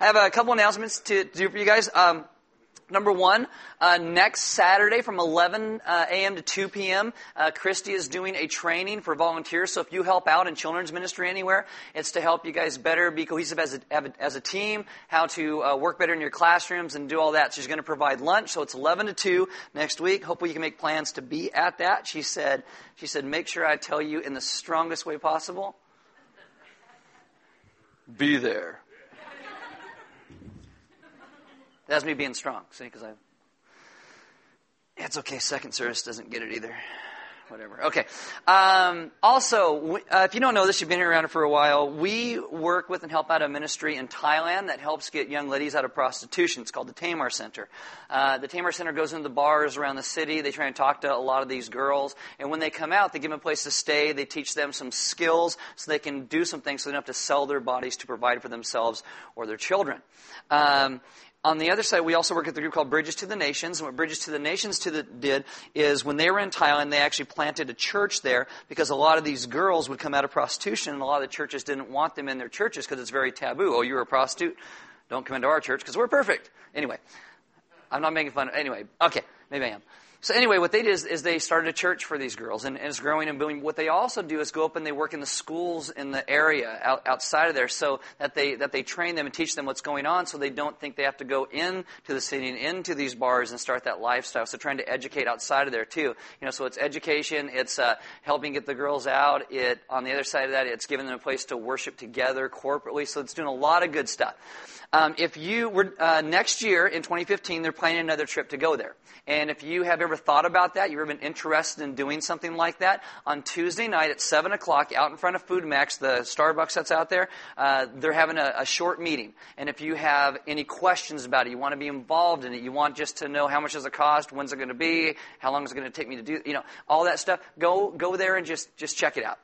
I have a couple announcements to do for you guys. Um, Number one, uh, next Saturday from 11 uh, a.m. to 2 p.m., uh, Christy is doing a training for volunteers. So if you help out in children's ministry anywhere, it's to help you guys better be cohesive as a, as a team, how to uh, work better in your classrooms and do all that. She's going to provide lunch. So it's 11 to 2 next week. Hopefully you can make plans to be at that. She said, she said, make sure I tell you in the strongest way possible. Be there. That's me being strong. See, because I. It's okay. Second service doesn't get it either. Whatever. Okay. Um, also, uh, if you don't know this, you've been around for a while. We work with and help out a ministry in Thailand that helps get young ladies out of prostitution. It's called the Tamar Center. Uh, the Tamar Center goes into the bars around the city. They try and talk to a lot of these girls, and when they come out, they give them a place to stay. They teach them some skills so they can do some things so they don't have to sell their bodies to provide for themselves or their children. Um, on the other side, we also work with a group called Bridges to the Nations. And what Bridges to the Nations to the, did is when they were in Thailand, they actually planted a church there because a lot of these girls would come out of prostitution, and a lot of the churches didn't want them in their churches because it's very taboo. Oh, you're a prostitute? Don't come into our church because we're perfect. Anyway, I'm not making fun. Of anyway, okay, maybe I am. So anyway, what they did is, is, they started a church for these girls, and, and, it's growing and booming. What they also do is go up and they work in the schools in the area out, outside of there, so that they that they train them and teach them what's going on, so they don't think they have to go into the city and into these bars and start that lifestyle. So trying to educate outside of there too. You know, so it's education, it's uh, helping get the girls out. It on the other side of that, it's giving them a place to worship together corporately. So it's doing a lot of good stuff. Um, if you were uh, next year in 2015, they're planning another trip to go there. And if you have ever thought about that, you've ever been interested in doing something like that, on Tuesday night at 7 o'clock out in front of Food Max, the Starbucks that's out there, uh, they're having a, a, short meeting. And if you have any questions about it, you want to be involved in it, you want just to know how much does it cost, when's it going to be, how long is it going to take me to do, you know, all that stuff, go, go there and just, just check it out.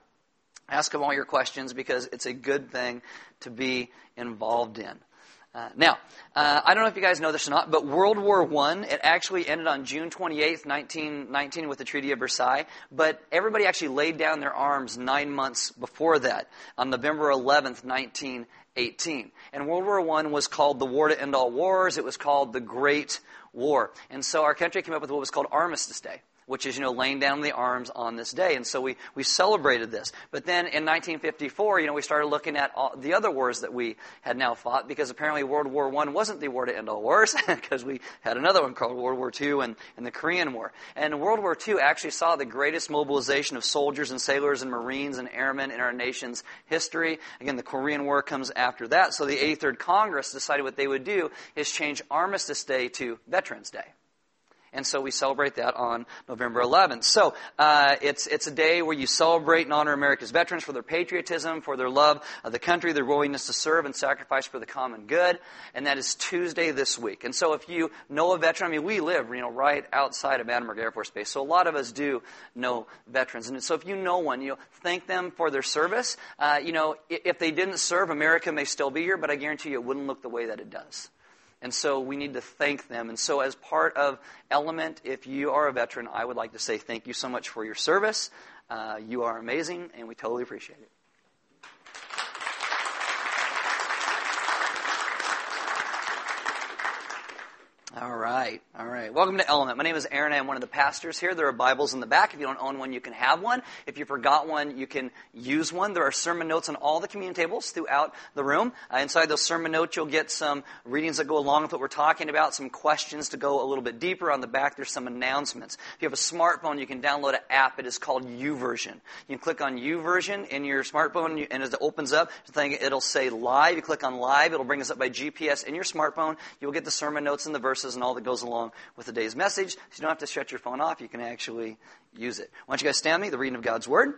Ask them all your questions because it's a good thing to be involved in. Uh, now, uh, I don't know if you guys know this or not, but World War I, it actually ended on June 28th, 1919 with the Treaty of Versailles, but everybody actually laid down their arms nine months before that, on November 11th, 1918. And World War I was called the War to End All Wars. It was called the Great War. And so our country came up with what was called Armistice Day which is, you know, laying down the arms on this day. And so we, we celebrated this. But then in 1954, you know, we started looking at all the other wars that we had now fought because apparently World War I wasn't the war to end all wars because we had another one called World War II and, and the Korean War. And World War II actually saw the greatest mobilization of soldiers and sailors and Marines and airmen in our nation's history. Again, the Korean War comes after that. So the 83rd Congress decided what they would do is change Armistice Day to Veterans Day and so we celebrate that on November 11th. So uh, it's it's a day where you celebrate and honor America's veterans for their patriotism, for their love of the country, their willingness to serve and sacrifice for the common good, and that is Tuesday this week. And so if you know a veteran, I mean, we live you know right outside of Vandenberg Air Force Base, so a lot of us do know veterans, and so if you know one, you know, thank them for their service. Uh, you know, if they didn't serve, America may still be here, but I guarantee you it wouldn't look the way that it does. And so we need to thank them. And so, as part of Element, if you are a veteran, I would like to say thank you so much for your service. Uh, you are amazing, and we totally appreciate it. All right, all right. Welcome to Element. My name is Aaron. I'm one of the pastors here. There are Bibles in the back. If you don't own one, you can have one. If you forgot one, you can use one. There are sermon notes on all the communion tables throughout the room. Uh, inside those sermon notes, you'll get some readings that go along with what we're talking about, some questions to go a little bit deeper. On the back, there's some announcements. If you have a smartphone, you can download an app. It is called YouVersion. You can click on YouVersion in your smartphone, and as it opens up, it'll say live. You click on live, it'll bring us up by GPS in your smartphone. You'll get the sermon notes and the verses and all that goes along with the day's message. So you don't have to shut your phone off. You can actually use it. Why don't you guys stand me? The reading of God's Word.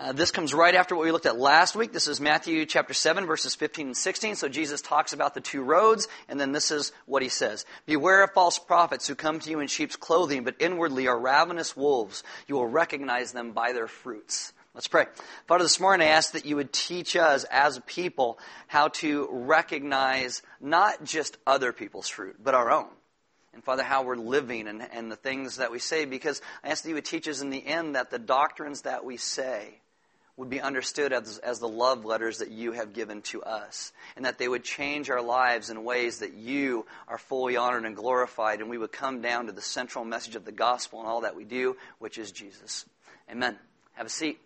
Uh, this comes right after what we looked at last week. This is Matthew chapter 7, verses 15 and 16. So Jesus talks about the two roads, and then this is what he says. Beware of false prophets who come to you in sheep's clothing, but inwardly are ravenous wolves. You will recognize them by their fruits. Let's pray. Father, this morning I ask that you would teach us as a people how to recognize not just other people's fruit, but our own. And Father, how we're living and, and the things that we say, because I ask that you would teach us in the end that the doctrines that we say would be understood as, as the love letters that you have given to us, and that they would change our lives in ways that you are fully honored and glorified, and we would come down to the central message of the gospel and all that we do, which is Jesus. Amen. Have a seat.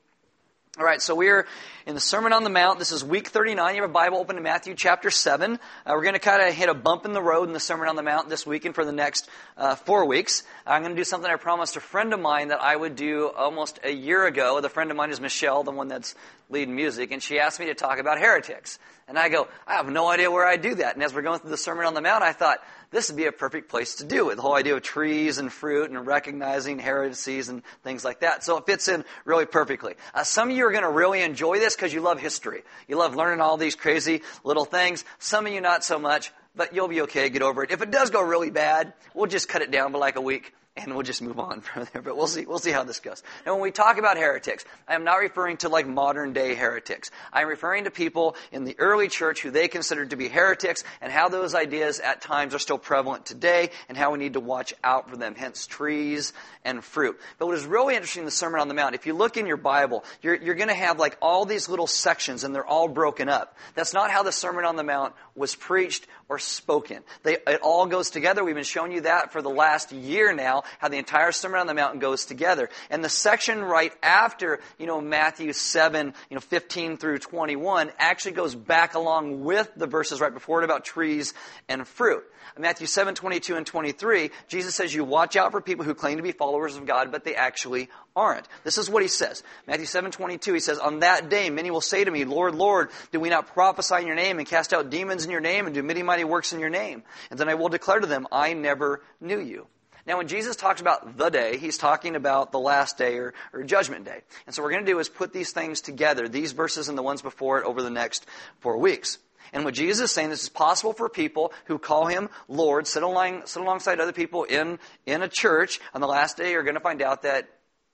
All right, so we're in the Sermon on the Mount. This is week 39. You have a Bible open to Matthew chapter 7. Uh, we're going to kind of hit a bump in the road in the Sermon on the Mount this week and for the next uh, four weeks. I'm going to do something I promised a friend of mine that I would do almost a year ago. The friend of mine is Michelle, the one that's leading music, and she asked me to talk about heretics. And I go, I have no idea where I do that. And as we're going through the Sermon on the Mount, I thought, this would be a perfect place to do it. The whole idea of trees and fruit and recognizing heresies and things like that. So it fits in really perfectly. Uh, some of you are going to really enjoy this because you love history. You love learning all these crazy little things. Some of you not so much, but you'll be okay. Get over it. If it does go really bad, we'll just cut it down by like a week and we'll just move on from there. But we'll see. We'll see how this goes. Now, when we talk about heretics, I am not referring to like modern day heretics. I'm referring to people in the early church who they considered to be heretics, and how those ideas at times are still prevalent today, and how we need to watch out for them. Hence, trees and fruit. But what is really interesting in the Sermon on the Mount, if you look in your Bible, you're, you're going to have like all these little sections, and they're all broken up. That's not how the Sermon on the Mount was preached or spoken. They, it all goes together. We've been showing you that for the last year now, how the entire Sermon on the Mount goes together. And the section right after, you know, Matthew 7, you know, 15 through 21 actually goes back along with the verses right before it about trees and fruit. Matthew 7, 22 and 23, Jesus says you watch out for people who claim to be followers of God, but they actually aren't. This is what he says. Matthew 7, 22, he says, On that day many will say to me, Lord, Lord, do we not prophesy in your name and cast out demons in your name and do many mighty works in your name? And then I will declare to them, I never knew you. Now, when Jesus talks about the day, he's talking about the last day or, or judgment day. And so what we're going to do is put these things together, these verses and the ones before it, over the next four weeks. And what Jesus is saying, this is possible for people who call him Lord, sit, along, sit alongside other people in, in a church on the last day you're going to find out that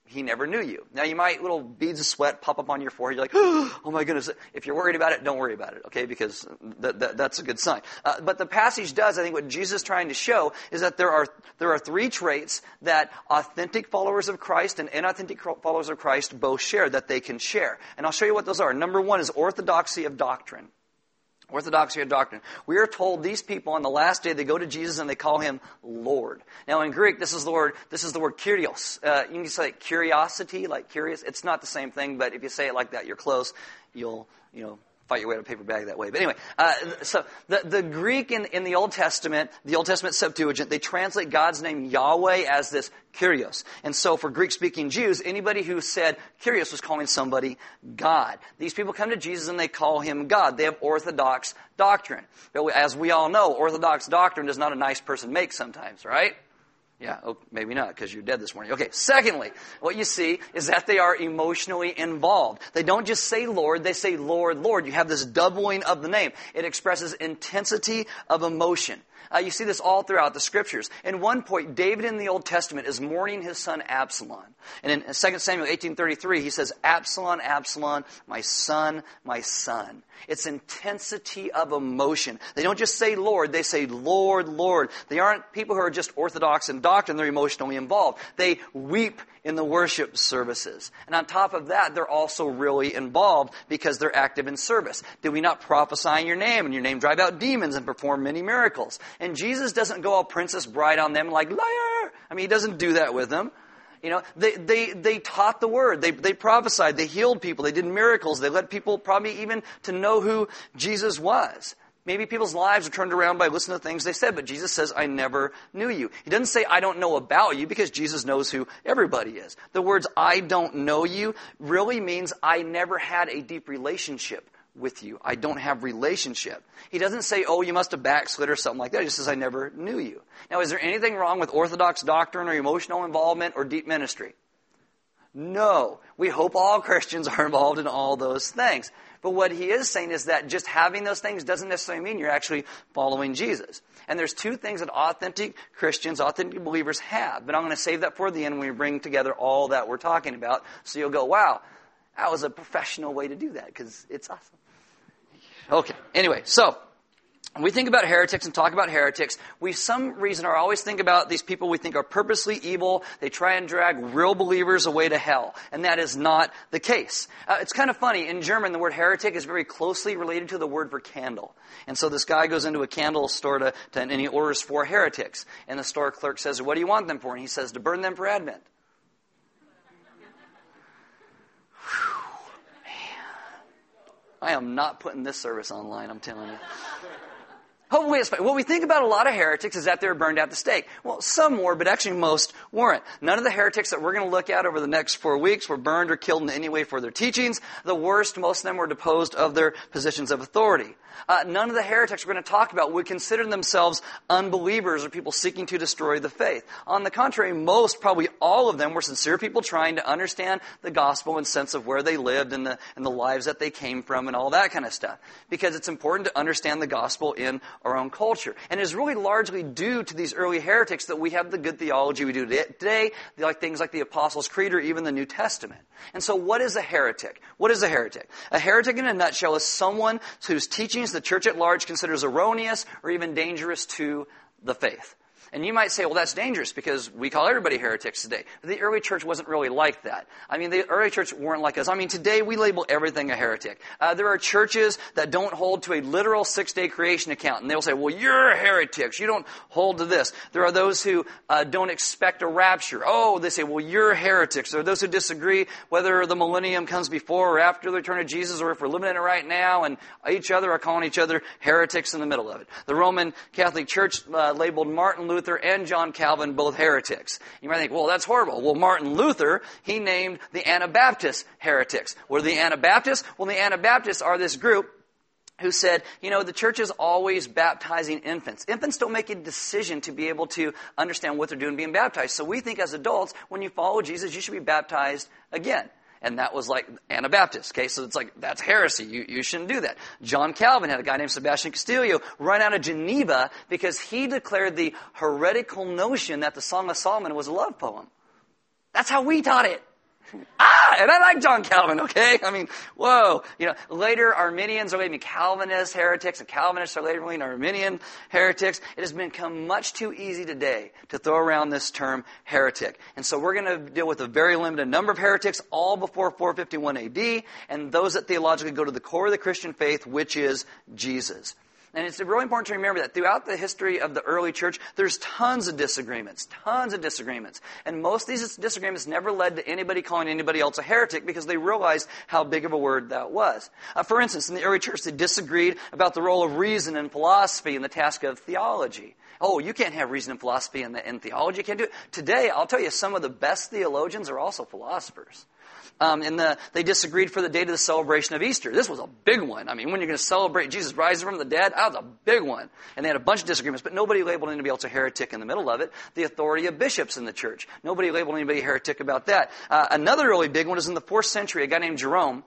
he never knew you. Now you might little beads of sweat pop up on your forehead. You're like, oh my goodness. If you're worried about it, don't worry about it, okay? Because that, that, that's a good sign. Uh, but the passage does, I think what Jesus is trying to show is that there are, there are three traits that authentic followers of Christ and inauthentic followers of Christ both share that they can share. And I'll show you what those are. Number one is orthodoxy of doctrine. Orthodoxy of doctrine. We are told these people on the last day they go to Jesus and they call him Lord. Now in Greek, this is the word. This is the word kurios. Uh, you can say curiosity, like curious. It's not the same thing, but if you say it like that, you're close. You'll you know fight your way to a paper bag that way. But anyway, uh, so the, the Greek in, in the Old Testament, the Old Testament Septuagint, they translate God's name Yahweh as this Kyrios. And so for Greek speaking Jews, anybody who said Kyrios was calling somebody God. These people come to Jesus and they call him God. They have Orthodox doctrine. But as we all know, Orthodox doctrine does not a nice person make sometimes, right? Yeah, oh, maybe not because you're dead this morning. Okay, secondly, what you see is that they are emotionally involved. They don't just say Lord, they say Lord, Lord. You have this doubling of the name. It expresses intensity of emotion. Uh, you see this all throughout the scriptures. In one point, David in the Old Testament is mourning his son Absalom. And in 2 Samuel 18.33, he says, Absalom, Absalom, my son, my son. It's intensity of emotion. They don't just say Lord, they say Lord, Lord. They aren't people who are just orthodox in doctrine, they're emotionally involved. They weep in the worship services. And on top of that, they're also really involved because they're active in service. Did we not prophesy in your name and your name drive out demons and perform many miracles? And Jesus doesn't go all Princess Bride on them like, liar! I mean, he doesn't do that with them. You know, they, they, they taught the word. They, they prophesied. They healed people. They did miracles. They led people probably even to know who Jesus was. Maybe people's lives are turned around by listening to things they said, but Jesus says, I never knew you. He doesn't say, I don't know about you, because Jesus knows who everybody is. The words, I don't know you, really means I never had a deep relationship with you. I don't have relationship. He doesn't say, oh, you must have backslid or something like that. He just says, I never knew you. Now, is there anything wrong with orthodox doctrine or emotional involvement or deep ministry? No. We hope all Christians are involved in all those things. But what he is saying is that just having those things doesn't necessarily mean you're actually following Jesus. And there's two things that authentic Christians, authentic believers have. But I'm going to save that for the end when we bring together all that we're talking about. So you'll go, wow, that was a professional way to do that because it's awesome. Okay. Anyway, so when we think about heretics and talk about heretics, we some reason are always think about these people we think are purposely evil. They try and drag real believers away to hell. And that is not the case. Uh, it's kind of funny. In German, the word heretic is very closely related to the word for candle. And so this guy goes into a candle store to, to, and he orders four heretics. And the store clerk says, what do you want them for? And he says, to burn them for Advent. I am not putting this service online, I'm telling you. Hopefully it's. What we think about a lot of heretics is that they were burned at the stake. Well, some were, but actually most weren't. None of the heretics that we're going to look at over the next four weeks were burned or killed in any way for their teachings. The worst, most of them were deposed of their positions of authority. Uh, none of the heretics we're going to talk about would consider themselves unbelievers or people seeking to destroy the faith. On the contrary, most, probably all of them, were sincere people trying to understand the gospel and sense of where they lived and the, and the lives that they came from and all that kind of stuff. Because it's important to understand the gospel in our own culture. And it's really largely due to these early heretics that we have the good theology we do today, like things like the Apostles' Creed or even the New Testament. And so what is a heretic? What is a heretic? A heretic in a nutshell is someone whose teachings the church at large considers erroneous or even dangerous to the faith. And you might say, well, that's dangerous because we call everybody heretics today. But the early church wasn't really like that. I mean, the early church weren't like us. I mean, today we label everything a heretic. Uh, there are churches that don't hold to a literal six day creation account. And they'll say, well, you're heretics. You don't hold to this. There are those who uh, don't expect a rapture. Oh, they say, well, you're heretics. There are those who disagree whether the millennium comes before or after the return of Jesus or if we're living in it right now. And each other are calling each other heretics in the middle of it. The Roman Catholic Church uh, labeled Martin Luther and John Calvin both heretics. You might think, well, that's horrible. Well, Martin Luther, he named the Anabaptists heretics. What are the Anabaptists? Well, the Anabaptists are this group who said, you know, the church is always baptizing infants. Infants don't make a decision to be able to understand what they're doing being baptized. So we think as adults, when you follow Jesus, you should be baptized again. And that was like Anabaptist. Okay, so it's like, that's heresy. You, you shouldn't do that. John Calvin had a guy named Sebastian Castellio run out of Geneva because he declared the heretical notion that the Song of Solomon was a love poem. That's how we taught it. Ah, and I like John Calvin, okay? I mean, whoa. You know, later Arminians are labeling Calvinist heretics, and Calvinists are labeling Arminian heretics. It has become much too easy today to throw around this term heretic. And so we're going to deal with a very limited number of heretics, all before 451 AD, and those that theologically go to the core of the Christian faith, which is Jesus. And it's really important to remember that throughout the history of the early church, there's tons of disagreements, tons of disagreements. And most of these disagreements never led to anybody calling anybody else a heretic because they realized how big of a word that was. Uh, for instance, in the early church, they disagreed about the role of reason and philosophy in the task of theology. Oh, you can't have reason and philosophy in, the, in theology. You can't do it. Today, I'll tell you, some of the best theologians are also philosophers. Um, and the, they disagreed for the date of the celebration of Easter. This was a big one. I mean, when you're going to celebrate Jesus rising from the dead, that was a big one. And they had a bunch of disagreements, but nobody labeled anybody else a heretic in the middle of it. The authority of bishops in the church. Nobody labeled anybody a heretic about that. Uh, another really big one is in the fourth century, a guy named Jerome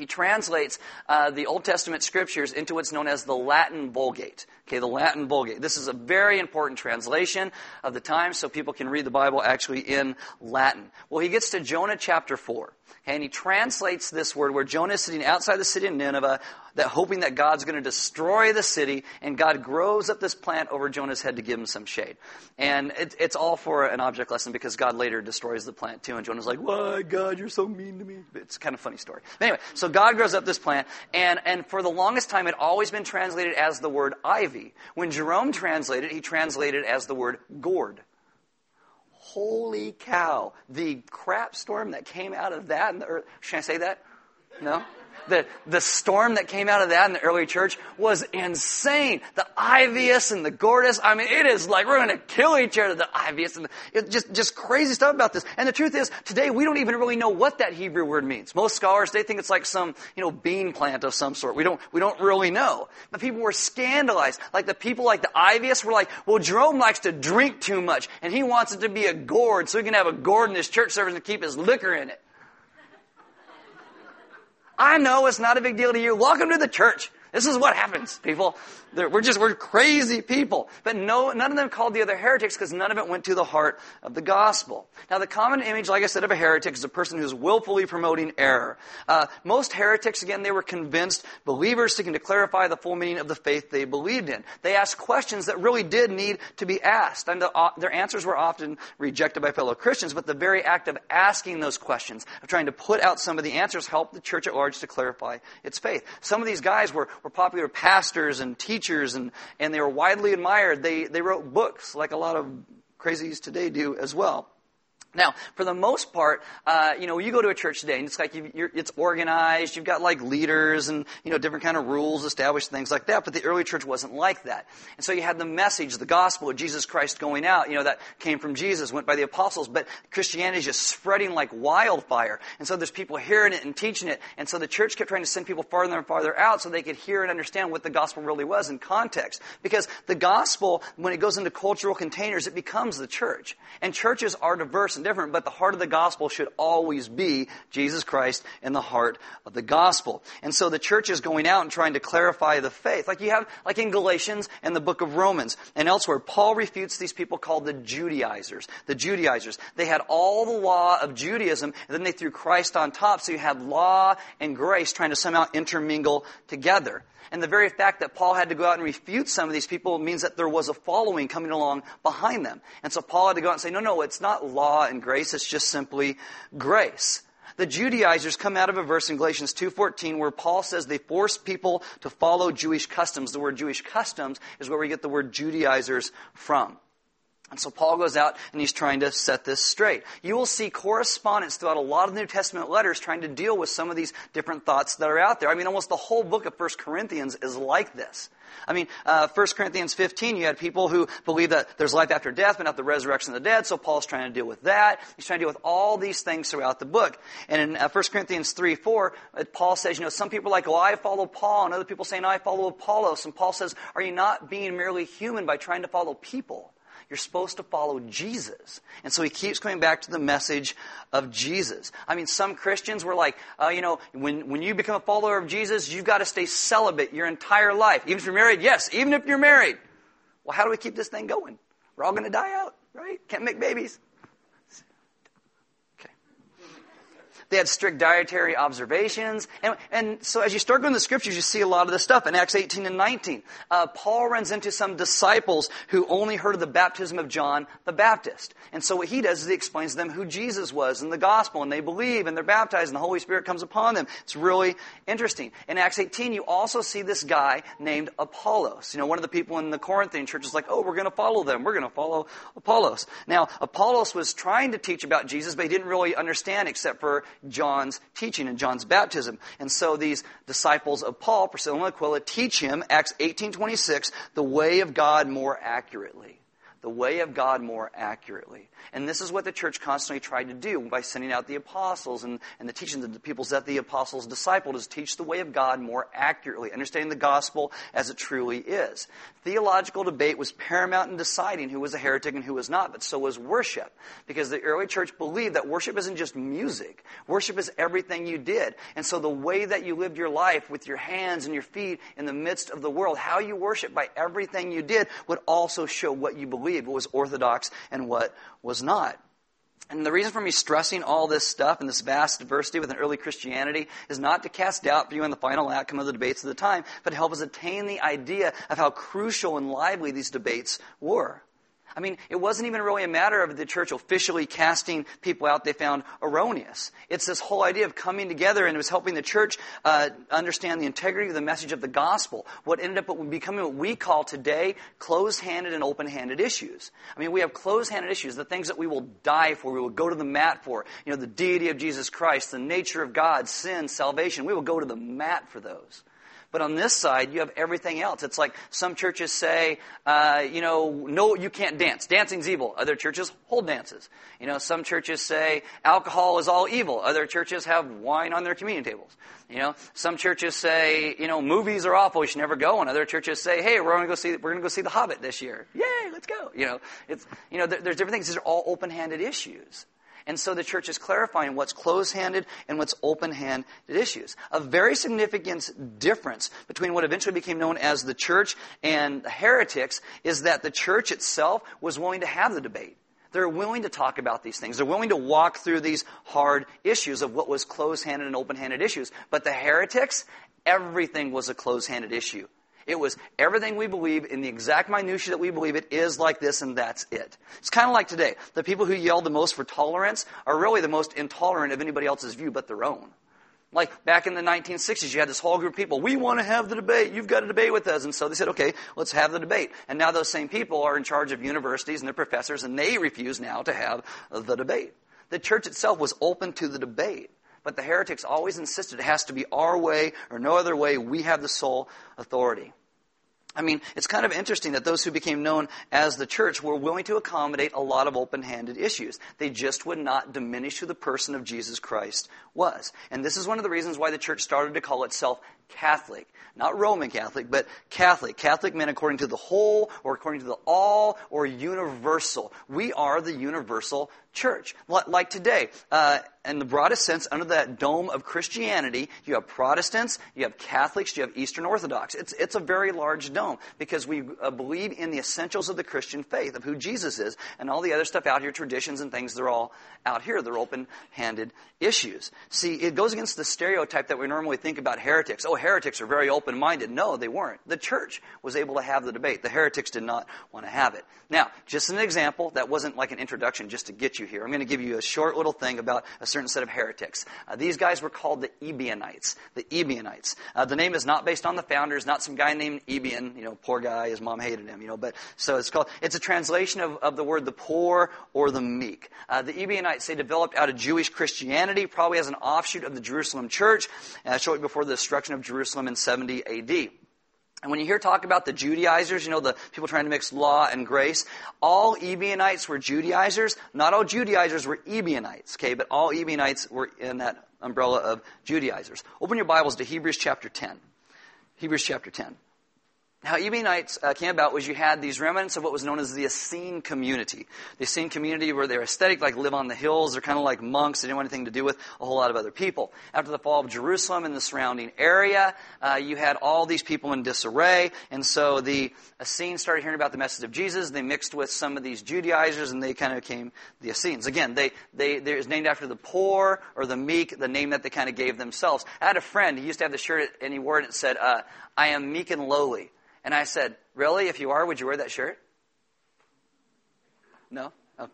he translates uh, the Old Testament scriptures into what's known as the Latin Vulgate. Okay, the Latin Vulgate. This is a very important translation of the time, so people can read the Bible actually in Latin. Well, he gets to Jonah chapter four, okay, and he translates this word where Jonah is sitting outside the city of Nineveh, that hoping that God's going to destroy the city, and God grows up this plant over Jonah's head to give him some shade. And it, it's all for an object lesson because God later destroys the plant too, and Jonah's like, "Why, God, you're so mean to me." It's kind of funny story. But anyway, so God grows up this plant, and and for the longest time, it always been translated as the word ivy. When Jerome translated, he translated as the word gourd. Holy cow. The crap storm that came out of that in the earth. Should I say that? No? The, the storm that came out of that in the early church was insane. The Ivius and the Gordas, I mean, it is like we're going to kill each other, the Ivius and the, it just, just crazy stuff about this. And the truth is, today we don't even really know what that Hebrew word means. Most scholars, they think it's like some, you know, bean plant of some sort. We don't, we don't really know. But people were scandalized. Like the people like the Ivius were like, well, Jerome likes to drink too much and he wants it to be a gourd so he can have a gourd in his church service and keep his liquor in it. I know it's not a big deal to you. Welcome to the church. This is what happens, people. We're just, we're crazy people. But no, none of them called the other heretics because none of it went to the heart of the gospel. Now, the common image, like I said, of a heretic is a person who's willfully promoting error. Uh, most heretics, again, they were convinced believers seeking to clarify the full meaning of the faith they believed in. They asked questions that really did need to be asked. And the, uh, their answers were often rejected by fellow Christians, but the very act of asking those questions, of trying to put out some of the answers, helped the church at large to clarify its faith. Some of these guys were, were popular pastors and teachers, and, and they were widely admired. They, they wrote books like a lot of crazies today do as well. Now, for the most part, uh, you know, you go to a church today, and it's like you, it's organized. You've got like leaders and you know different kind of rules established, things like that. But the early church wasn't like that, and so you had the message, the gospel of Jesus Christ going out. You know, that came from Jesus, went by the apostles. But Christianity is just spreading like wildfire, and so there's people hearing it and teaching it, and so the church kept trying to send people farther and farther out so they could hear and understand what the gospel really was in context. Because the gospel, when it goes into cultural containers, it becomes the church, and churches are diverse and different, but the heart of the gospel should always be Jesus Christ in the heart of the gospel. And so the church is going out and trying to clarify the faith. Like you have, like in Galatians and the book of Romans and elsewhere, Paul refutes these people called the Judaizers. The Judaizers. They had all the law of Judaism, and then they threw Christ on top, so you had law and grace trying to somehow intermingle together. And the very fact that Paul had to go out and refute some of these people means that there was a following coming along behind them. And so Paul had to go out and say, no, no, it's not law and grace, it's just simply grace. The Judaizers come out of a verse in Galatians 2.14 where Paul says they force people to follow Jewish customs. The word Jewish customs is where we get the word Judaizers from. And so Paul goes out and he's trying to set this straight. You will see correspondence throughout a lot of the New Testament letters trying to deal with some of these different thoughts that are out there. I mean, almost the whole book of 1 Corinthians is like this. I mean, uh, 1 Corinthians 15, you had people who believe that there's life after death, but not the resurrection of the dead, so Paul's trying to deal with that. He's trying to deal with all these things throughout the book. And in uh, 1 Corinthians 3, 4, uh, Paul says, you know, some people are like, oh, I follow Paul, and other people saying, I follow Apollos. And Paul says, are you not being merely human by trying to follow people? You're supposed to follow Jesus. And so he keeps coming back to the message of Jesus. I mean, some Christians were like, uh, you know, when, when you become a follower of Jesus, you've got to stay celibate your entire life. Even if you're married, yes, even if you're married. Well, how do we keep this thing going? We're all going to die out, right? Can't make babies. They had strict dietary observations. And, and so as you start going to the scriptures, you see a lot of this stuff. In Acts 18 and 19, uh, Paul runs into some disciples who only heard of the baptism of John the Baptist. And so what he does is he explains to them who Jesus was in the gospel, and they believe, and they're baptized, and the Holy Spirit comes upon them. It's really interesting. In Acts 18, you also see this guy named Apollos. You know, one of the people in the Corinthian church is like, oh, we're going to follow them. We're going to follow Apollos. Now, Apollos was trying to teach about Jesus, but he didn't really understand except for John's teaching and John's baptism. And so these disciples of Paul, Priscilla and Aquila, teach him, Acts 18.26, the way of God more accurately the way of God more accurately. And this is what the church constantly tried to do by sending out the apostles and, and the teaching of the peoples that the apostles discipled is teach the way of God more accurately, understanding the gospel as it truly is. Theological debate was paramount in deciding who was a heretic and who was not, but so was worship. Because the early church believed that worship isn't just music. Worship is everything you did. And so the way that you lived your life with your hands and your feet in the midst of the world, how you worship by everything you did would also show what you believe believed, what was orthodox and what was not. And the reason for me stressing all this stuff and this vast diversity within early Christianity is not to cast doubt you on the final outcome of the debates of the time, but to help us attain the idea of how crucial and lively these debates were. I mean, it wasn't even really a matter of the church officially casting people out they found erroneous. It's this whole idea of coming together and it was helping the church uh, understand the integrity of the message of the gospel. What ended up becoming what we call today closed-handed and open-handed issues. I mean, we have closed-handed issues, the things that we will die for, we will go to the mat for. You know, the deity of Jesus Christ, the nature of God, sin, salvation. We will go to the mat for those. But on this side, you have everything else. It's like some churches say, uh, you know, no, you can't dance. Dancing's evil. Other churches hold dances. You know, some churches say alcohol is all evil. Other churches have wine on their communion tables. You know, some churches say, you know, movies are awful. We should never go. And other churches say, hey, we're going to go see, we're going to go see The Hobbit this year. Yay, let's go. You know, it's, you know, there, there's different things. These are all open-handed issues. And so the church is clarifying what's closed handed and what's open handed issues. A very significant difference between what eventually became known as the church and the heretics is that the church itself was willing to have the debate. They're willing to talk about these things. They're willing to walk through these hard issues of what was closed handed and open handed issues. But the heretics, everything was a closed handed issue. It was everything we believe in the exact minutiae that we believe it is like this and that's it. It's kind of like today. The people who yell the most for tolerance are really the most intolerant of anybody else's view but their own. Like back in the 1960s, you had this whole group of people. We want to have the debate. You've got to debate with us. And so they said, okay, let's have the debate. And now those same people are in charge of universities and their professors, and they refuse now to have the debate. The church itself was open to the debate. But the heretics always insisted it has to be our way or no other way. We have the sole authority. I mean, it's kind of interesting that those who became known as the church were willing to accommodate a lot of open handed issues. They just would not diminish who the person of Jesus Christ was. And this is one of the reasons why the church started to call itself Catholic. Not Roman Catholic, but Catholic. Catholic meant according to the whole, or according to the all, or universal. We are the universal church. Like today, uh, in the broadest sense, under that dome of Christianity, you have Protestants, you have Catholics, you have Eastern Orthodox. It's, it's a very large dome because we uh, believe in the essentials of the Christian faith, of who Jesus is, and all the other stuff out here, traditions and things, they're all out here. They're open handed issues. See, it goes against the stereotype that we normally think about heretics. Oh, heretics are very open minded. No, they weren't. The church was able to have the debate. The heretics did not want to have it. Now, just an example, that wasn't like an introduction just to get you here. I'm going to give you a short little thing about a certain set of heretics. Uh, these guys were called the Ebionites. The Ebionites. Uh, the name is not based on the founders, not some guy named Ebion. You know, poor guy, his mom hated him, you know, but so it's called, it's a translation of, of the word the poor or the meek. Uh, the Ebionites, they developed out of Jewish Christianity, probably as an offshoot of the Jerusalem church, uh, shortly before the destruction of Jerusalem in 70 AD. And when you hear talk about the Judaizers, you know, the people trying to mix law and grace, all Ebionites were Judaizers. Not all Judaizers were Ebionites, okay, but all Ebionites were in that umbrella of Judaizers. Open your Bibles to Hebrews chapter 10. Hebrews chapter 10. How Ebionites uh, came about was you had these remnants of what was known as the Essene community. The Essene community where they're aesthetic, like live on the hills. They're kind of like monks. They didn't want anything to do with a whole lot of other people. After the fall of Jerusalem and the surrounding area, uh, you had all these people in disarray. And so the Essenes started hearing about the message of Jesus. They mixed with some of these Judaizers and they kind of became the Essenes. Again, they, they, they're named after the poor or the meek, the name that they kind of gave themselves. I had a friend, he used to have the shirt and he wore it and it said, uh, I am meek and lowly. And I said, Really? If you are, would you wear that shirt? No? Oh.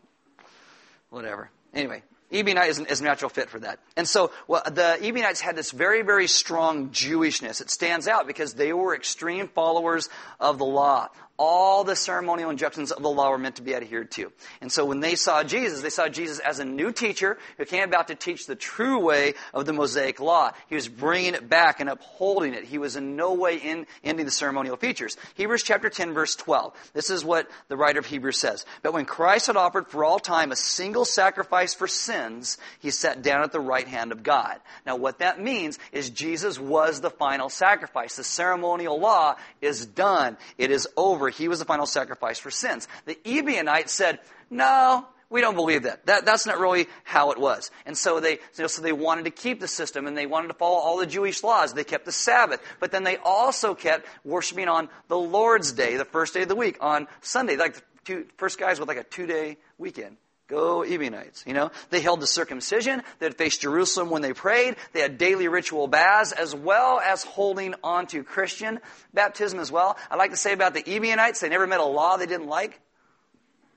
Whatever. Anyway, Ebionite is, is a natural fit for that. And so well, the Ebionites had this very, very strong Jewishness. It stands out because they were extreme followers of the law all the ceremonial injunctions of the law were meant to be adhered to. And so when they saw Jesus, they saw Jesus as a new teacher who came about to teach the true way of the Mosaic law. He was bringing it back and upholding it. He was in no way in, ending the ceremonial features. Hebrews chapter 10 verse 12. This is what the writer of Hebrews says. But when Christ had offered for all time a single sacrifice for sins, he sat down at the right hand of God. Now what that means is Jesus was the final sacrifice. The ceremonial law is done. It is over He was the final sacrifice for sins. The Ebionites said, no, we don't believe that. that. That's not really how it was. And so they, so they wanted to keep the system and they wanted to follow all the Jewish laws. They kept the Sabbath. But then they also kept worshiping on the Lord's Day, the first day of the week, on Sunday. Like the two, first guys with like a two day weekend. Go Ebionites. You know, they held the circumcision. They faced Jerusalem when they prayed. They had daily ritual baths as well as holding on to Christian baptism as well. I like to say about the Ebionites, they never met a law they didn't like.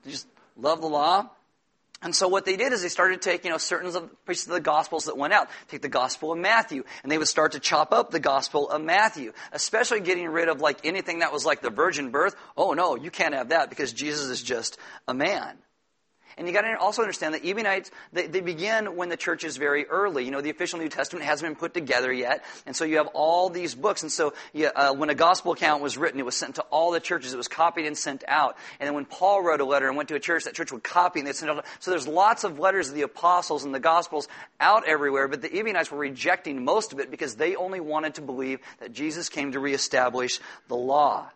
They just love the law. And so what they did is they started to take, you know, certain of pieces of the Gospels that went out. Take the Gospel of Matthew, and they would start to chop up the Gospel of Matthew, especially getting rid of like anything that was like the virgin birth. Oh no, you can't have that because Jesus is just a man. And you got to also understand that Ebionites, they, they begin when the church is very early. You know, the official New Testament hasn't been put together yet. And so you have all these books. And so yeah, uh, when a gospel account was written, it was sent to all the churches. It was copied and sent out. And then when Paul wrote a letter and went to a church, that church would copy and they sent it out. So there's lots of letters of the apostles and the gospels out everywhere. But the Ebionites were rejecting most of it because they only wanted to believe that Jesus came to reestablish the law.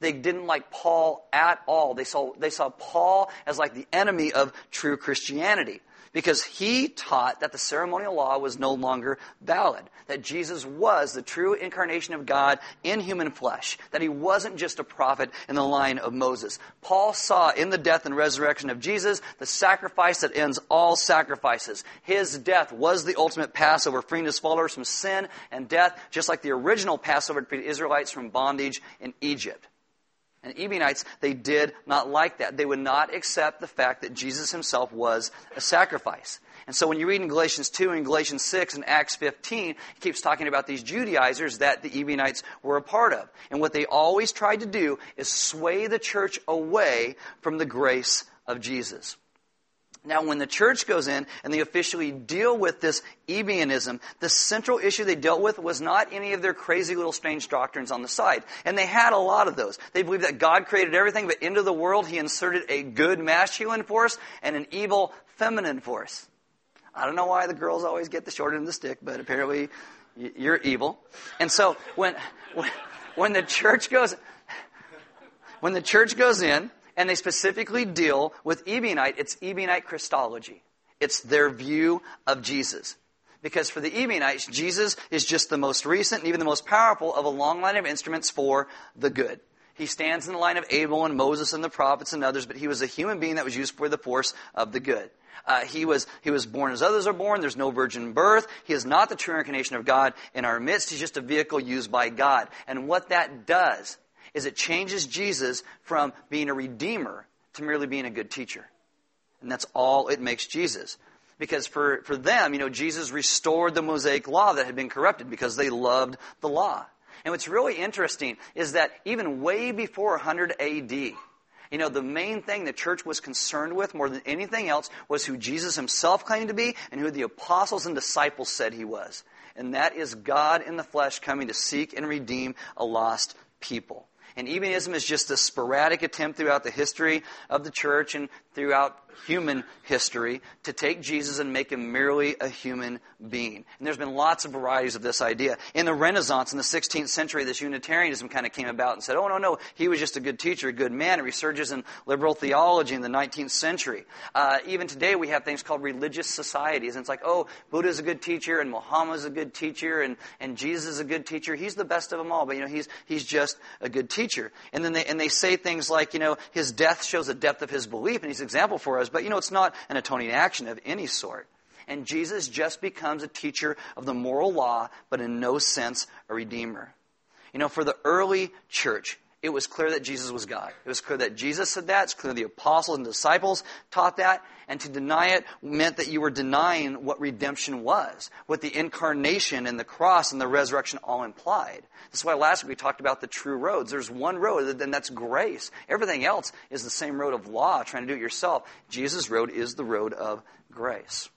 They didn't like Paul at all. They saw, they saw Paul as like the enemy of true Christianity. because he taught that the ceremonial law was no longer valid, that Jesus was the true incarnation of God in human flesh, that he wasn't just a prophet in the line of Moses. Paul saw in the death and resurrection of Jesus the sacrifice that ends all sacrifices. His death was the ultimate Passover, freeing his followers from sin and death, just like the original Passover freed the Israelites from bondage in Egypt. And Ebionites, they did not like that. They would not accept the fact that Jesus himself was a sacrifice. And so when you read in Galatians 2 and Galatians 6 and Acts 15, he keeps talking about these Judaizers that the Ebionites were a part of. And what they always tried to do is sway the church away from the grace of Jesus. Now, when the church goes in and they officially deal with this Ebionism, the central issue they dealt with was not any of their crazy little strange doctrines on the side. And they had a lot of those. They believed that God created everything, but into the world he inserted a good masculine force and an evil feminine force. I don't know why the girls always get the short end of the stick, but apparently you're evil. And so when, when, when the church goes, when the church goes in, and they specifically deal with Ebionite. It's Ebionite Christology. It's their view of Jesus. Because for the Ebionites, Jesus is just the most recent and even the most powerful of a long line of instruments for the good. He stands in the line of Abel and Moses and the prophets and others, but he was a human being that was used for the force of the good. Uh, he, was, he was born as others are born. There's no virgin birth. He is not the true incarnation of God in our midst. He's just a vehicle used by God. And what that does is it changes Jesus from being a redeemer to merely being a good teacher. And that's all it makes Jesus. Because for, for them, you know, Jesus restored the Mosaic law that had been corrupted because they loved the law. And what's really interesting is that even way before 100 AD, you know, the main thing the church was concerned with more than anything else was who Jesus himself claimed to be and who the apostles and disciples said he was. And that is God in the flesh coming to seek and redeem a lost people. And Ebionism is just a sporadic attempt throughout the history of the church and throughout human history to take Jesus and make him merely a human being. And there's been lots of varieties of this idea. In the Renaissance, in the 16th century, this Unitarianism kind of came about and said, oh, no, no, he was just a good teacher, a good man. It resurges in liberal theology in the 19th century. Uh, even today, we have things called religious societies. And it's like, oh, Buddha's a good teacher, and Muhammad's a good teacher, and, and Jesus is a good teacher. He's the best of them all, but, you know, he's, he's just a good teacher. And then they, and they say things like, you know, his death shows the depth of his belief, and he's an example for us. But, you know, it's not an atoning action of any sort. And Jesus just becomes a teacher of the moral law, but in no sense a redeemer. You know, for the early church, it was clear that Jesus was God. It was clear that Jesus said that. It's clear the apostles and disciples taught that. And to deny it meant that you were denying what redemption was, what the incarnation and the cross and the resurrection all implied. That's why last week we talked about the true roads. There's one road, and that's grace. Everything else is the same road of law, trying to do it yourself. Jesus' road is the road of grace.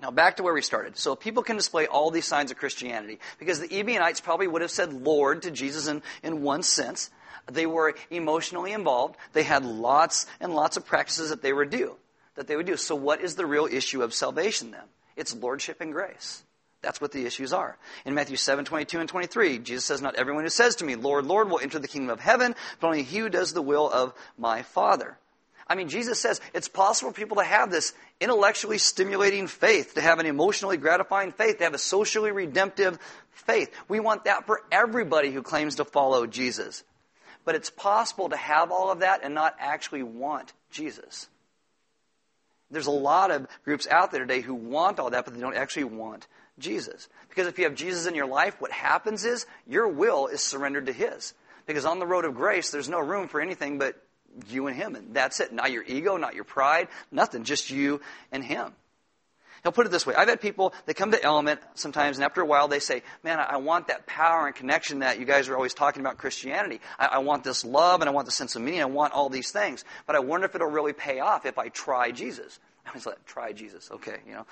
Now, back to where we started. So, people can display all these signs of Christianity because the Ebionites probably would have said Lord to Jesus in, in one sense. They were emotionally involved. They had lots and lots of practices that they would do. That they would do. So, what is the real issue of salvation then? It's lordship and grace. That's what the issues are. In Matthew 7, 22 and 23, Jesus says, Not everyone who says to me, Lord, Lord, will enter the kingdom of heaven, but only he who does the will of my Father. I mean, Jesus says it's possible for people to have this intellectually stimulating faith, to have an emotionally gratifying faith, to have a socially redemptive faith. We want that for everybody who claims to follow Jesus. But it's possible to have all of that and not actually want Jesus. There's a lot of groups out there today who want all that, but they don't actually want Jesus. Because if you have Jesus in your life, what happens is your will is surrendered to His. Because on the road of grace, there's no room for anything but you and Him. And that's it. Not your ego, not your pride, nothing. Just you and Him. He'll put it this way. I've had people, they come to Element sometimes, and after a while they say, Man, I want that power and connection that you guys are always talking about Christianity. I, I want this love, and I want the sense of meaning. I want all these things. But I wonder if it'll really pay off if I try Jesus. I was like, Try Jesus. Okay, you know.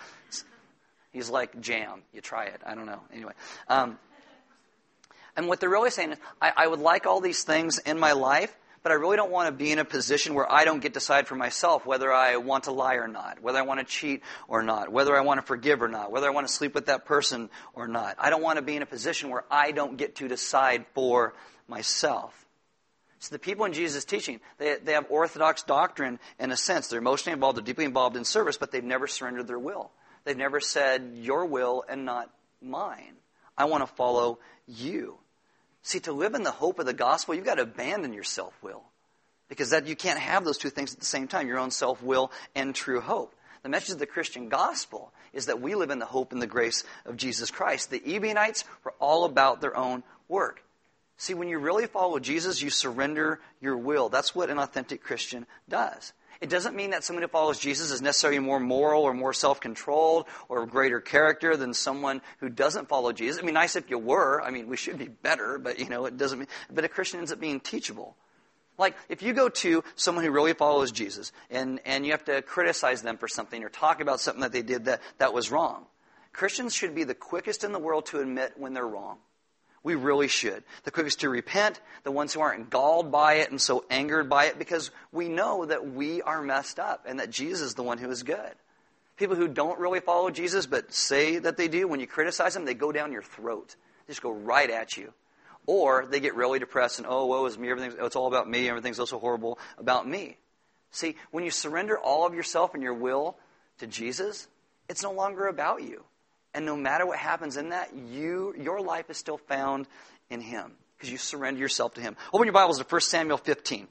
He's like jam. You try it. I don't know. Anyway. Um, and what they're really saying is, I, I would like all these things in my life, but I really don't want to be in a position where I don't get to decide for myself whether I want to lie or not, whether I want to cheat or not, whether I want to forgive or not, whether I want to sleep with that person or not. I don't want to be in a position where I don't get to decide for myself. So the people in Jesus' teaching, they, they have orthodox doctrine in a sense. They're emotionally involved, they're deeply involved in service, but they've never surrendered their will. They've never said, Your will and not mine. I want to follow you. See, to live in the hope of the gospel, you've got to abandon your self will. Because that you can't have those two things at the same time, your own self will and true hope. The message of the Christian gospel is that we live in the hope and the grace of Jesus Christ. The Ebionites were all about their own work. See, when you really follow Jesus, you surrender your will. That's what an authentic Christian does. It doesn't mean that someone who follows Jesus is necessarily more moral or more self controlled or greater character than someone who doesn't follow Jesus. It'd be nice if you were. I mean, we should be better, but you know, it doesn't mean. But a Christian ends up being teachable. Like, if you go to someone who really follows Jesus and, and you have to criticize them for something or talk about something that they did that, that was wrong, Christians should be the quickest in the world to admit when they're wrong. We really should. The quickest to repent, the ones who aren't galled by it and so angered by it, because we know that we are messed up and that Jesus is the one who is good. People who don't really follow Jesus but say that they do, when you criticize them, they go down your throat. They just go right at you. Or they get really depressed and, oh, woe is me, everything's, it's all about me, everything's also horrible about me. See, when you surrender all of yourself and your will to Jesus, it's no longer about you. And no matter what happens in that, you, your life is still found in Him because you surrender yourself to Him. Open your Bibles to 1 Samuel 15.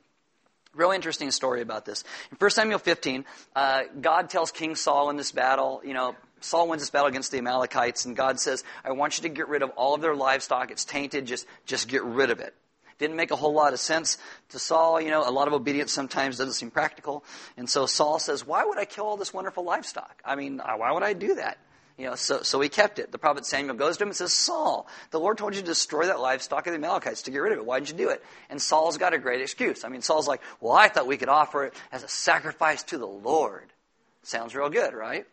Real interesting story about this. In 1 Samuel 15, uh, God tells King Saul in this battle, you know, Saul wins this battle against the Amalekites, and God says, I want you to get rid of all of their livestock. It's tainted. Just, just get rid of it. Didn't make a whole lot of sense to Saul. You know, a lot of obedience sometimes doesn't seem practical. And so Saul says, Why would I kill all this wonderful livestock? I mean, why would I do that? You know, so, so he kept it. The prophet Samuel goes to him and says, Saul, the Lord told you to destroy that livestock of the Amalekites, to get rid of it. Why didn't you do it? And Saul's got a great excuse. I mean, Saul's like, well, I thought we could offer it as a sacrifice to the Lord. Sounds real good, right?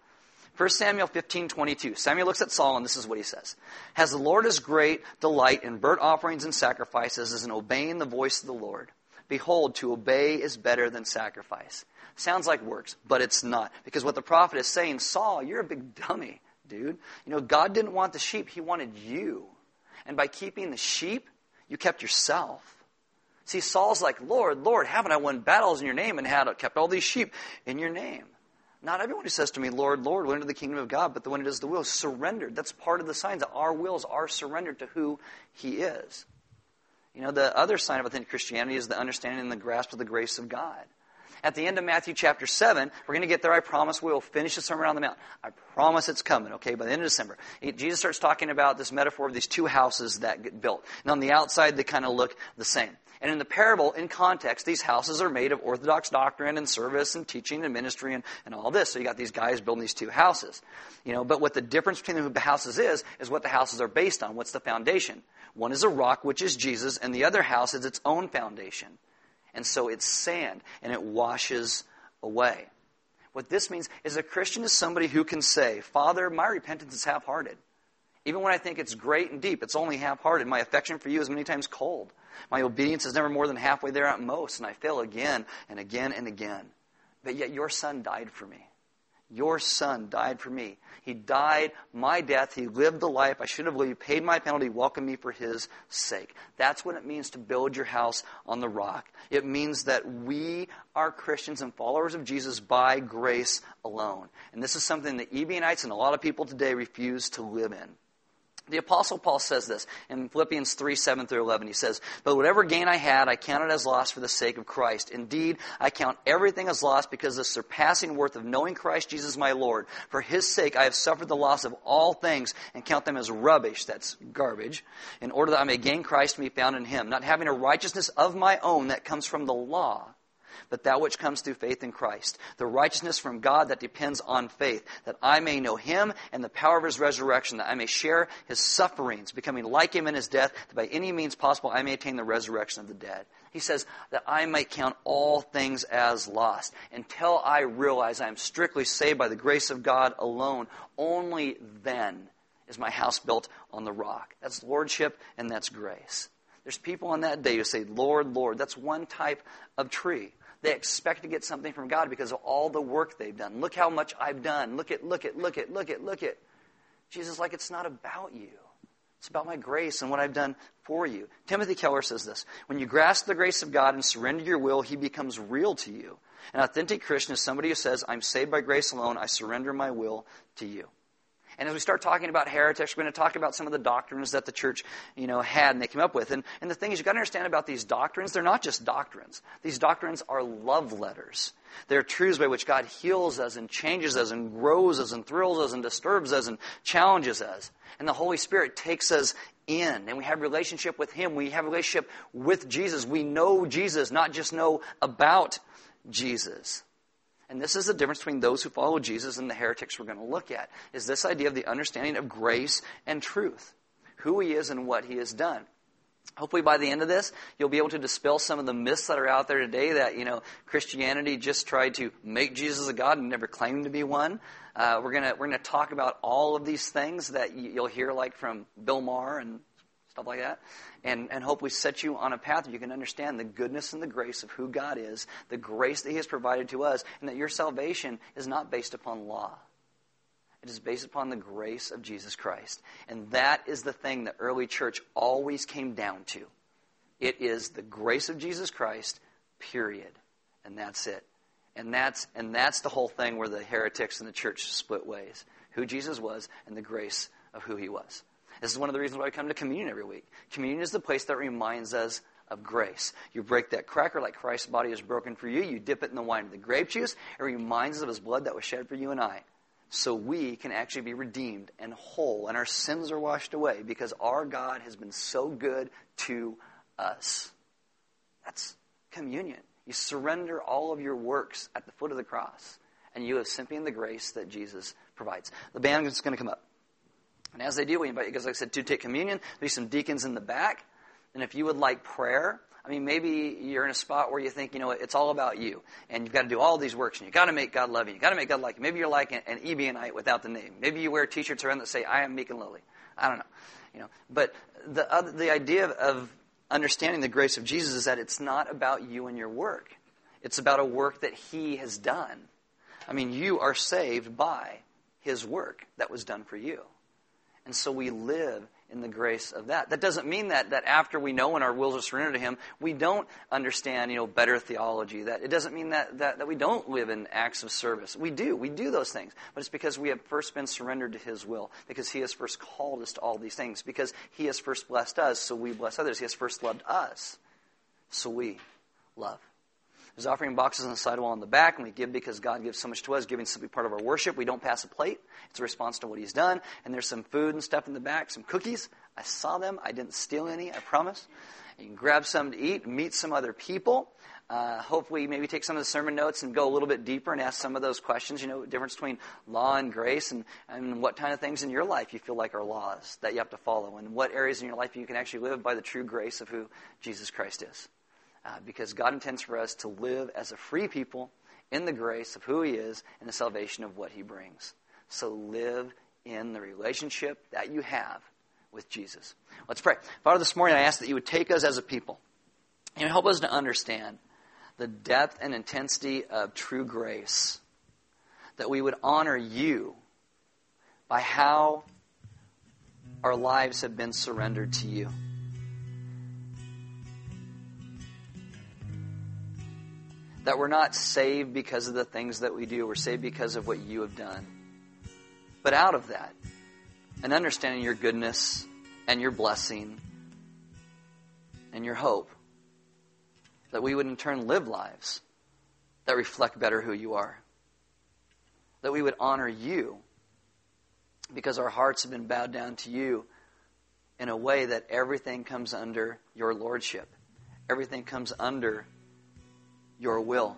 1 Samuel 15, 22. Samuel looks at Saul and this is what he says. Has the Lord as great delight in burnt offerings and sacrifices as in obeying the voice of the Lord? Behold, to obey is better than sacrifice. Sounds like works, but it's not. Because what the prophet is saying, Saul, you're a big dummy dude. You know, God didn't want the sheep, He wanted you. And by keeping the sheep, you kept yourself. See, Saul's like, Lord, Lord, haven't I won battles in your name and had kept all these sheep in your name? Not everyone who says to me, Lord, Lord, will enter the kingdom of God, but the one who does the will surrendered. That's part of the signs that our wills are surrendered to who He is. You know, the other sign of authentic Christianity is the understanding and the grasp of the grace of God. At the end of Matthew chapter 7, we're going to get there, I promise. We'll finish the Sermon on the Mount. I promise it's coming, okay, by the end of December. Jesus starts talking about this metaphor of these two houses that get built. And on the outside, they kind of look the same. And in the parable, in context, these houses are made of orthodox doctrine and service and teaching and ministry and, and all this. So you got these guys building these two houses. You know, but what the difference between the houses is, is what the houses are based on. What's the foundation? One is a rock, which is Jesus, and the other house is its own foundation. And so it's sand and it washes away. What this means is a Christian is somebody who can say, Father, my repentance is half hearted. Even when I think it's great and deep, it's only half hearted. My affection for you is many times cold. My obedience is never more than halfway there at most, and I fail again and again and again. But yet your son died for me. Your son died for me. He died my death. He lived the life I should have lived. He paid my penalty, welcomed me for his sake. That's what it means to build your house on the rock. It means that we are Christians and followers of Jesus by grace alone. And this is something that Ebionites and a lot of people today refuse to live in. The Apostle Paul says this in Philippians 3 7 through 11. He says, But whatever gain I had, I counted as loss for the sake of Christ. Indeed, I count everything as loss because of the surpassing worth of knowing Christ Jesus my Lord. For his sake, I have suffered the loss of all things and count them as rubbish, that's garbage, in order that I may gain Christ and be found in him, not having a righteousness of my own that comes from the law but that which comes through faith in Christ, the righteousness from God that depends on faith, that I may know him and the power of his resurrection, that I may share his sufferings, becoming like him in his death, that by any means possible I may attain the resurrection of the dead. He says that I might count all things as lost until I realize I am strictly saved by the grace of God alone. Only then is my house built on the rock. That's lordship and that's grace. There's people on that day who say, Lord, Lord. That's one type of tree. They expect to get something from God because of all the work they've done. Look how much I've done. Look at, look at, look at, look at, look at. Jesus like, it's not about you. It's about my grace and what I've done for you. Timothy Keller says this When you grasp the grace of God and surrender your will, He becomes real to you. An authentic Christian is somebody who says, I'm saved by grace alone, I surrender my will to you. And as we start talking about heretics, we're going to talk about some of the doctrines that the church, you know, had and they came up with. And, and the thing is, you've got to understand about these doctrines, they're not just doctrines. These doctrines are love letters. They're truths by which God heals us and changes us and grows us and thrills us and disturbs us and challenges us. And the Holy Spirit takes us in and we have relationship with Him. We have relationship with Jesus. We know Jesus, not just know about Jesus. And this is the difference between those who follow Jesus and the heretics we're going to look at, is this idea of the understanding of grace and truth. Who He is and what He has done. Hopefully by the end of this, you'll be able to dispel some of the myths that are out there today that, you know, Christianity just tried to make Jesus a God and never claimed to be one. Uh, we're gonna, we're gonna talk about all of these things that you'll hear like from Bill Maher and stuff like that. And, and hopefully set you on a path where you can understand the goodness and the grace of who God is, the grace that He has provided to us, and that your salvation is not based upon law. It is based upon the grace of Jesus Christ. And that is the thing the early church always came down to. It is the grace of Jesus Christ, period. And that's it. And that's, and that's the whole thing where the heretics and the church split ways. Who Jesus was and the grace of who he was. This is one of the reasons why we come to communion every week. Communion is the place that reminds us of grace. You break that cracker like Christ's body is broken for you. You dip it in the wine of the grape juice. It reminds us of his blood that was shed for you and I so we can actually be redeemed and whole and our sins are washed away because our God has been so good to us. That's communion. You surrender all of your works at the foot of the cross and you have simply in the grace that Jesus provides. The band is going to come up. And as they do, we invite you, because like I said, to take communion. There'll be some deacons in the back. And if you would like prayer, I mean, maybe you're in a spot where you think, you know, it's all about you, and you've got to do all these works, and you've got to make God love you. You've got to make God like you. Maybe you're like an, an Ebionite without the name. Maybe you wear T-shirts around that say, "I am meek and lowly." I don't know, you know. But the other, the idea of understanding the grace of Jesus is that it's not about you and your work. It's about a work that He has done. I mean, you are saved by His work that was done for you. And so we live in the grace of that. That doesn't mean that, that after we know and our wills are surrendered to Him, we don't understand, you know, better theology. That it doesn't mean that, that, that we don't live in acts of service. We do. We do those things. But it's because we have first been surrendered to His will. Because He has first called us to all these things. Because He has first blessed us, so we bless others. He has first loved us, so we love. There's offering boxes on the sidewall in the back, and we give because God gives so much to us. Giving simply part of our worship. We don't pass a plate. It's a response to what He's done. And there's some food and stuff in the back, some cookies. I saw them. I didn't steal any, I promise. You can grab some to eat, meet some other people. Uh, hopefully, maybe take some of the sermon notes and go a little bit deeper and ask some of those questions. You know, the difference between law and grace, and, and what kind of things in your life you feel like are laws that you have to follow, and what areas in your life you can actually live by the true grace of who Jesus Christ is uh, because God intends for us to live as a free people in the grace of who He is and the salvation of what He brings. So live in the relationship that you have with Jesus. Let's pray. Father, this morning I ask that you would take us as a people and help us to understand the depth and intensity of true grace. That we would honor you by how our lives have been surrendered to you. That we're not saved because of the things that we do, we're saved because of what you have done. But out of that, and understanding your goodness and your blessing and your hope, that we would in turn live lives that reflect better who you are. That we would honor you because our hearts have been bowed down to you in a way that everything comes under your lordship. Everything comes under your will.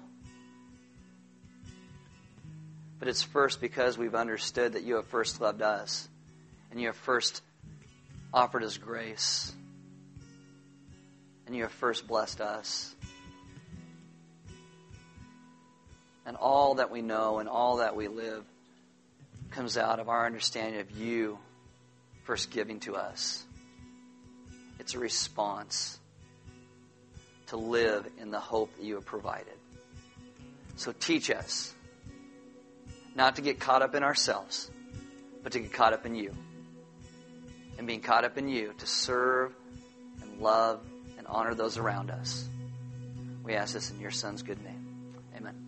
But it's first because we've understood that you have first loved us and you have first offered us grace and you have first blessed us. And all that we know and all that we live comes out of our understanding of you first giving to us. It's a response to live in the hope that you have provided. So teach us not to get caught up in ourselves, but to get caught up in you. and being caught up in you to serve and love and honor those around us. We ask this in your Son's good name. Amen.